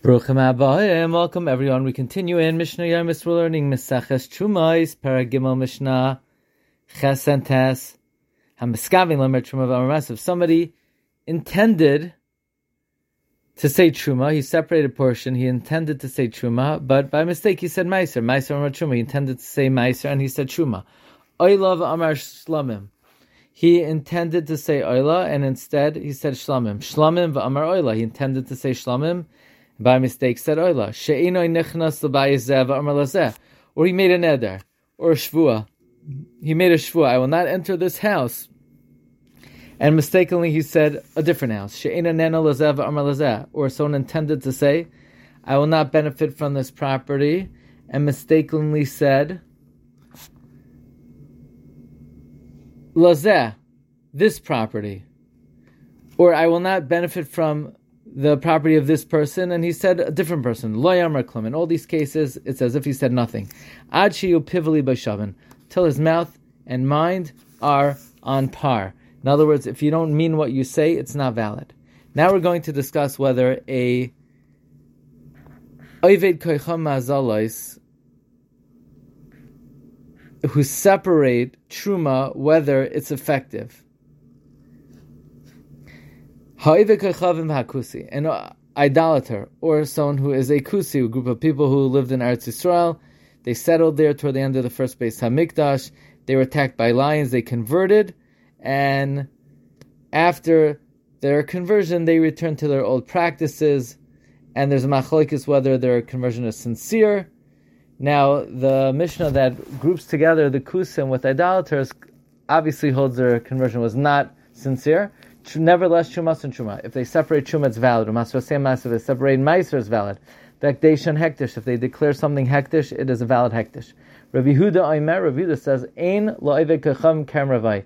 Baruchim Abayim, welcome everyone. We continue in Mishnah Yomis. We're learning Mesaches Trumais, Paragimel Mishnah, Ches and Tes, Hamiskaving Lemer Truma V'Amaras. If somebody intended to say Truma, he separated portion, he intended to say Truma, but by mistake he said Meiser, Meiser Amar Truma, he intended to say Meiser and he said Truma. Oilav Amar Shlamim. He intended to say Oila and instead he said Shlamim. Shlamim V'Amar Oila. He intended to say Shlamim by mistake said oila. She'inoi nichnas l'bayizeh Or he made a neder, or a shvua. He made a shvua, I will not enter this house. And mistakenly he said a different house. She'ina nena v'amar Or someone intended to say, I will not benefit from this property, and mistakenly said, lazeh, this property. Or I will not benefit from the property of this person, and he said a different person. Lo yamar In all these cases, it's as if he said nothing. Ad shiyu pivali b'shavin, till his mouth and mind are on par. In other words, if you don't mean what you say, it's not valid. Now we're going to discuss whether a Oived koicham who separate truma, whether it's effective. Hakusi, an idolater, or someone who is a kusi, a group of people who lived in Eretz Yisrael. They settled there toward the end of the first Bais Hamikdash. They were attacked by lions. They converted, and after their conversion, they returned to their old practices. And there's a machlokes whether their conversion is sincere. Now, the Mishnah that groups together the kusim with idolaters obviously holds their conversion was not sincere. Nevertheless, Chumas and Chuma. If they separate Chuma, it's valid. Umasra same If they separate Meiser, it's valid. And Hektish. If they declare something Hektish, it is a valid Hektish. Rabbi Yehuda Aimer, Rabbi Yehuda says, Ein lo'eve kacham kamravai.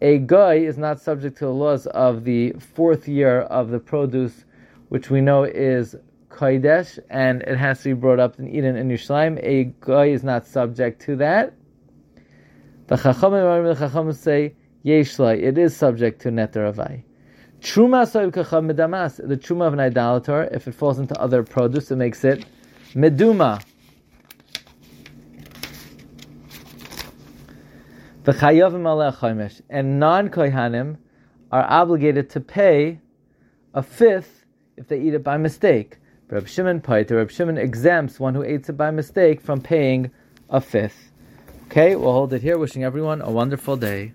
A guy is not subject to the laws of the fourth year of the produce, which we know is Kaidesh, and it has to be brought up in Eden and Yerushalayim. A guy is not subject to that. The Chachamim, the Chachamim say, Yeshlai, it is subject to neter avai. Truma medamas, the truma of an idolater, if it falls into other produce, it makes it meduma. The chayavim aleh and non-kohanim are obligated to pay a fifth if they eat it by mistake. Reb Shimon Paiter, Reb Shimon exempts one who eats it by mistake from paying a fifth. Okay, we'll hold it here. Wishing everyone a wonderful day.